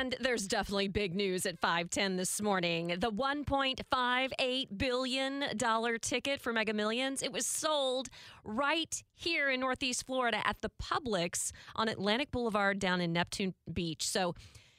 And there's definitely big news at 510 this morning. The $1.58 billion ticket for Mega Millions, it was sold right here in Northeast Florida at the Publix on Atlantic Boulevard down in Neptune Beach. So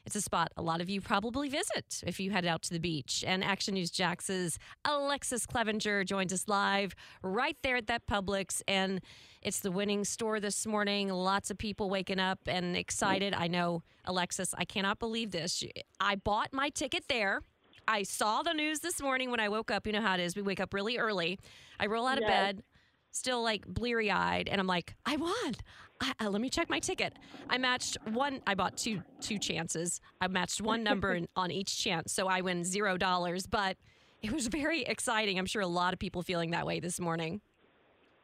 it's a spot a lot of you probably visit if you head out to the beach. And Action News Jax's Alexus Cleavenger joins us live right there at that Publix. And it's the winning store this morning. Lots of people waking up and excited. I know, Alexus, I cannot believe this. I bought my ticket there. I saw the news this morning when I woke up. You know how it is. We wake up really early. I roll out of Yes. bed, still like bleary eyed, and I'm like, I won. I, uh, let me check my ticket. I matched one. I bought two two chances. I matched one number in, on each chance, so I win zero dollars. But it was very exciting. I'm sure a lot of people feeling that way this morning.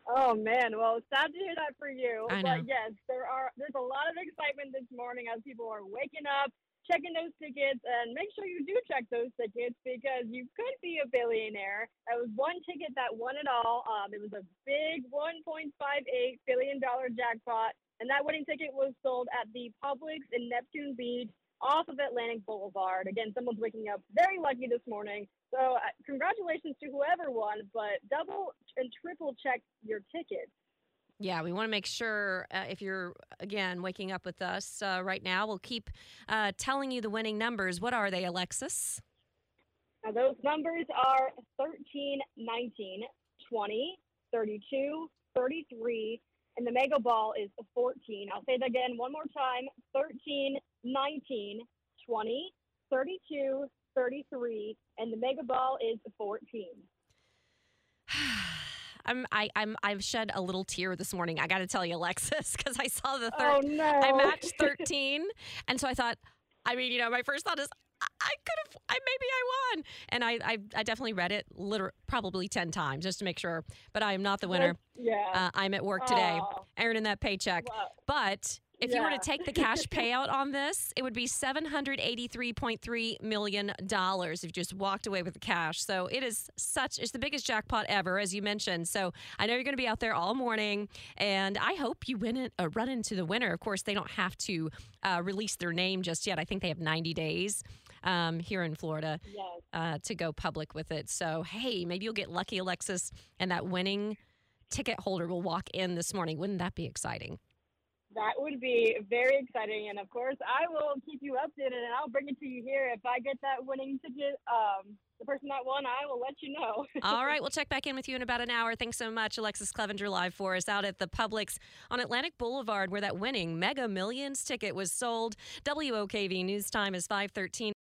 Oh man, well, sad to hear that for you. I know. But yes, there are. There's a lot of excitement this morning as people are waking up, checking those tickets, and make sure you do check those tickets because you could be a billionaire. That was one ticket that won it all. Um, it was a big 1.58 billion dollar jackpot, and that winning ticket was sold at the Publix in Neptune Beach. Off of Atlantic Boulevard. Again, someone's waking up very lucky this morning. So, uh, congratulations to whoever won, but double and triple check your tickets. Yeah, we want to make sure uh, if you're again waking up with us uh, right now, we'll keep uh, telling you the winning numbers. What are they, Alexus? Now, those numbers are 13, 19, 20, 32, 33, and the mega ball is 14. I'll say that again one more time 13, 19, 20, 32, 33, and the mega ball is 14. I'm I, I'm I've shed a little tear this morning. I got to tell you, Alexus, because I saw the third. Oh, no. I matched 13, and so I thought. I mean, you know, my first thought is I, could have. I maybe I won, and I, I I definitely read it liter- probably 10 times just to make sure. But I am not the winner. Yeah. Uh, I'm at work today, Oh. earning that paycheck. Wow. But if you were to take the cash payout on this, it would be $783.3 million if you just walked away with the cash. So it is such, it's the biggest jackpot ever, as you mentioned. So I know you're going to be out there all morning, and I hope you win it, uh, run into the winner. Of course, they don't have to uh, release their name just yet. I think they have 90 days um, here in Florida yes. uh, to go public with it. So, hey, maybe you'll get lucky, Alexus, and that winning ticket holder will walk in this morning. Wouldn't that be exciting? That would be very exciting, and of course, I will keep you updated, and I'll bring it to you here if I get that winning ticket. Um, the person that won, I will let you know. All right, we'll check back in with you in about an hour. Thanks so much, Alexus Cleavenger, live for us out at the Publix on Atlantic Boulevard, where that winning Mega Millions ticket was sold. WOKV News Time is 513.